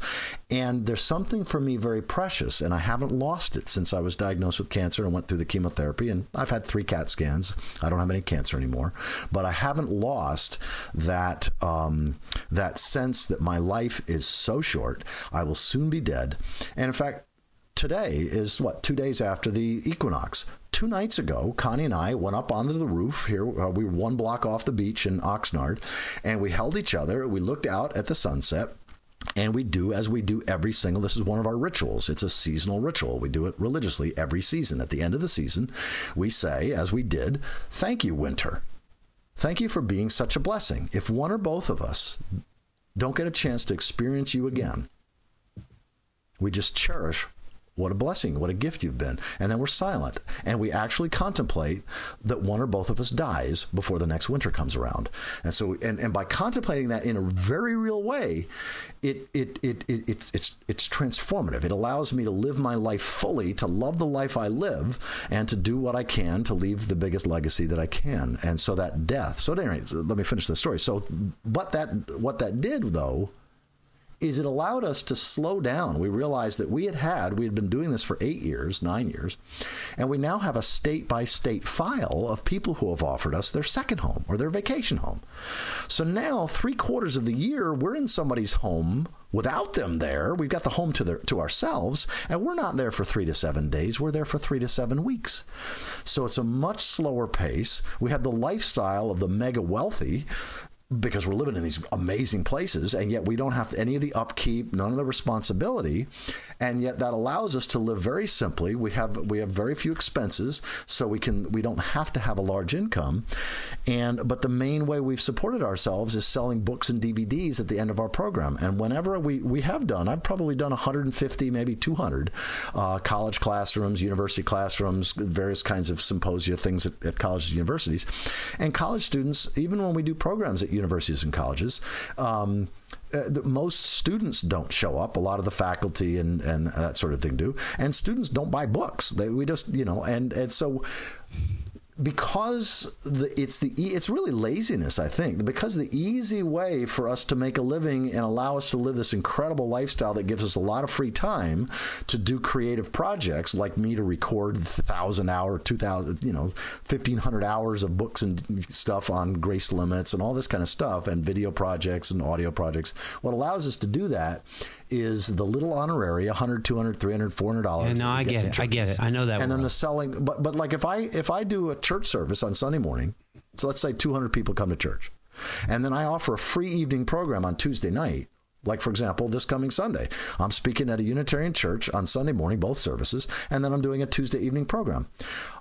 And there's something for me very precious, and I haven't lost it since I was diagnosed with cancer and went through the chemotherapy. And I've had three CAT scans. I don't have any cancer anymore, but I haven't lost that um, that sense that my life is so short. I will soon be dead, and in fact, today is what two days after the equinox two nights ago, Connie and I went up onto the roof here. Uh, we were one block off the beach in Oxnard, and we held each other. We looked out at the sunset. And we do as we do every single. This is one of our rituals. It's a seasonal ritual. We do it religiously every season. At the end of the season, we say, as we did, "Thank you, winter. Thank you for being such a blessing. If one or both of us don't get a chance to experience you again, we just cherish what a blessing, what a gift you've been. And then we're silent and we actually contemplate that one or both of us dies before the next winter comes around. And so, and, and by contemplating that in a very real way, it, it, it, it, it's, it's, it's transformative. It allows me to live my life fully, to love the life I live, and to do what I can to leave the biggest legacy that I can. And so that death. So, at any rate, let me finish the story. So, what that, what that did though, is it allowed us to slow down. We realized that we had had, we had been doing this for eight years, nine years, and we now have a state by state file of people who have offered us their second home or their vacation home. So now, three quarters of the year, we're in somebody's home without them there. We've got the home to, the, to ourselves, and we're not there for three to seven days. We're there for three to seven weeks. So it's a much slower pace. We have the lifestyle of the mega wealthy because we're living in these amazing places and yet we don't have any of the upkeep none of the responsibility and yet that allows us to live very simply. We have we have very few expenses, so we can we don't have to have a large income. And but the main way we've supported ourselves is selling books and DVDs at the end of our program. And whenever we we have done, I've probably done 150, maybe 200 uh, college classrooms, university classrooms, various kinds of symposia, things at, at colleges and universities, and college students. Even when we do programs at universities and colleges. Um, uh, most students don't show up. A lot of the faculty and, and that sort of thing do, and students don't buy books. They, we just you know, and and so because the, it's the it's really laziness i think. Because the easy way for us to make a living and allow us to live this incredible lifestyle that gives us a lot of free time to do creative projects like me to record 1000 hour 2000 you know 1500 hours of books and stuff on grace limits and all this kind of stuff and video projects and audio projects what allows us to do that is the little honorary 100 200 300 400 dollars yeah, no i get it. I get it. I know that and then the selling but but like if i if i do a church service on sunday morning so let's say 200 people come to church and then i offer a free evening program on tuesday night like, for example, this coming Sunday, I'm speaking at a Unitarian church on Sunday morning, both services, and then I'm doing a Tuesday evening program.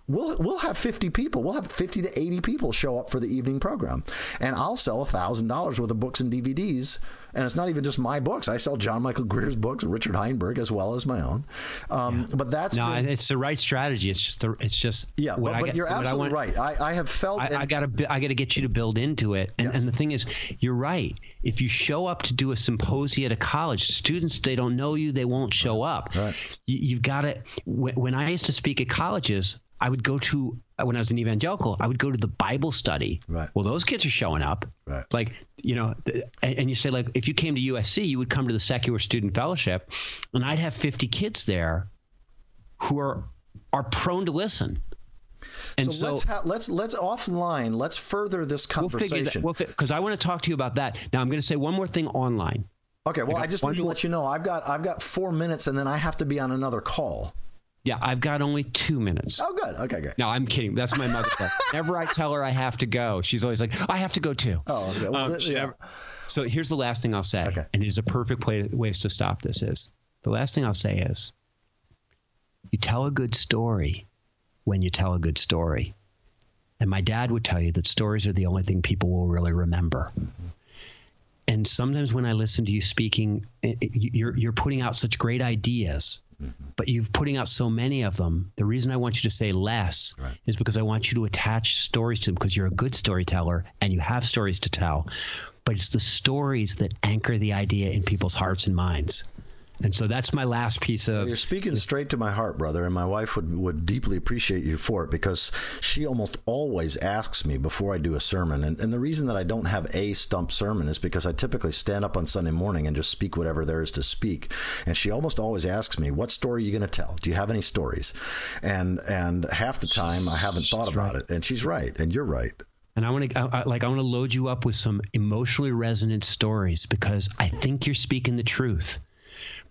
We'll we'll have 50 people we'll have 50 to 80 people show up for the evening program. And i'll sell a thousand dollars worth of books and dvds and it's not even just my books. I sell john michael greer's books richard heinberg as well as my own. Um, yeah. but that's no been, it's the right strategy. It's just the it's just yeah but, but get, you're absolutely want, right. I, I have felt i, I gotta i gotta get you to build into it. And, yes. and the thing is you're right if you show up to do a symposium at a college students they don't know you they won't show up right. you, have got to when, when i used to speak at colleges I would go to uh, when I was an evangelical, I would go to the Bible study. Right. Well, those kids are showing up. Right. Like you know, and, and you say like if you came to USC, you would come to the secular student fellowship, and I'd have 50 kids there who are are prone to listen. And so, so let's ha- let's let's offline. Let's further this conversation. We'll because we'll I want to talk to you about that. Now I'm going to say one more thing online. Okay. Well, I, I just need to let you know I've got I've got four minutes, and then I have to be on another call. Yeah, I've got only two minutes. Oh, good. Okay, good. No, I'm kidding. That's my mother. Whenever I tell her I have to go, she's always like, "I have to go too." Oh, okay. Well, um, yeah. Never... so here's the last thing I'll say, okay. and it is a perfect way ways to stop this. Is the last thing I'll say is, you tell a good story when you tell a good story, and my dad would tell you that stories are the only thing people will really remember. And sometimes when I listen to you speaking, you're you're putting out such great ideas, mm-hmm. but you're putting out so many of them. The reason I want you to say less right. is because I want you to attach stories to them because you're a good storyteller and you have stories to tell. But it's the stories that anchor the idea in people's hearts and minds. And so that's my last piece of. You're speaking straight to my heart, brother, and my wife would, would deeply appreciate you for it because she almost always asks me before I do a sermon. And, and the reason that I don't have a stump sermon is because I typically stand up on Sunday morning and just speak whatever there is to speak. And she almost always asks me, "What story are you going to tell? Do you have any stories?" And and half the time I haven't thought she's about right. it. And she's right, and you're right. And I want to like I want to load you up with some emotionally resonant stories because I think you're speaking the truth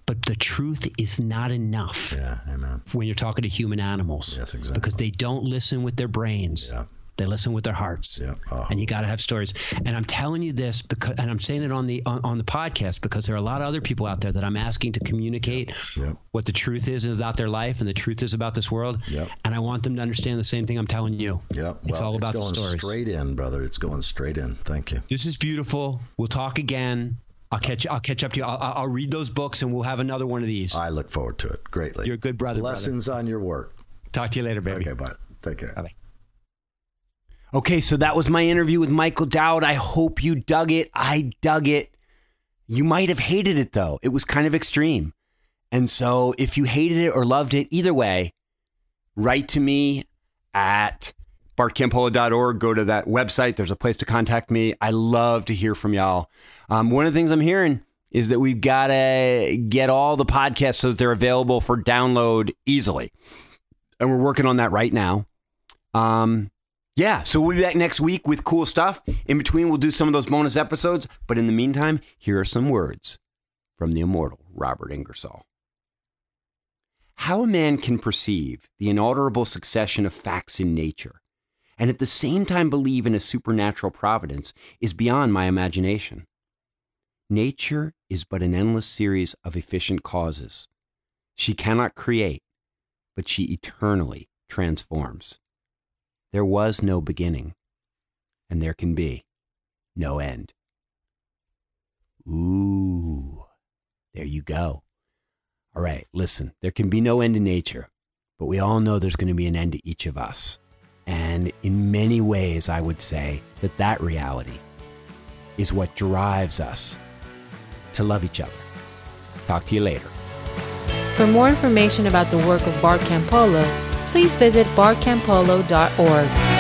but the truth is not enough. Yeah, amen. When you're talking to human animals. Yes, exactly. Because they don't listen with their brains. Yeah. They listen with their hearts. Yeah. Uh-huh. And you got to have stories. And I'm telling you this because, and I'm saying it on the on, on, the podcast because there are a lot of other people out there that I'm asking to communicate yep. what the truth is about their life and the truth is about this world. Yep. And I want them to understand the same thing I'm telling you. Well, it's all about it's going the stories. Straight in, brother. It's going straight in. Thank you. This is beautiful. We'll talk again. I'll catch. I'll catch up to you. I'll, I'll, read those books, and we'll have another one of these. I look forward to it greatly. You're a good brother. Lessons brother. on your work. Talk to you later, baby. Okay, bye. Take care. Bye. Okay, so that was my interview with Michael Dowd. I hope you dug it. I dug it. You might have hated it though. It was kind of extreme. And so if you hated it or loved it, either way, write to me at bartcampolo.org. Go to that website. There's a place to contact me. I love to hear from y'all. Um, one of the things I'm hearing is that we've got to get all the podcasts so that they're available for download easily. And we're working on that right now. Um, yeah, so we'll be back next week with cool stuff. In between, we'll do some of those bonus episodes. But in the meantime, here are some words from the immortal Robert Ingersoll. How a man can perceive the inalterable succession of facts in nature and at the same time believe in a supernatural providence is beyond my imagination. Nature is but an endless series of efficient causes. She cannot create, but she eternally transforms. There was no beginning, and there can be no end. Ooh, there you go. All right, listen, there can be no end in nature, but we all know there's going to be an end to each of us. And in many ways, I would say that that reality is what drives us to love each other. Talk to you later. For more information about the work of Bart Campolo, please visit bartcampolo.org.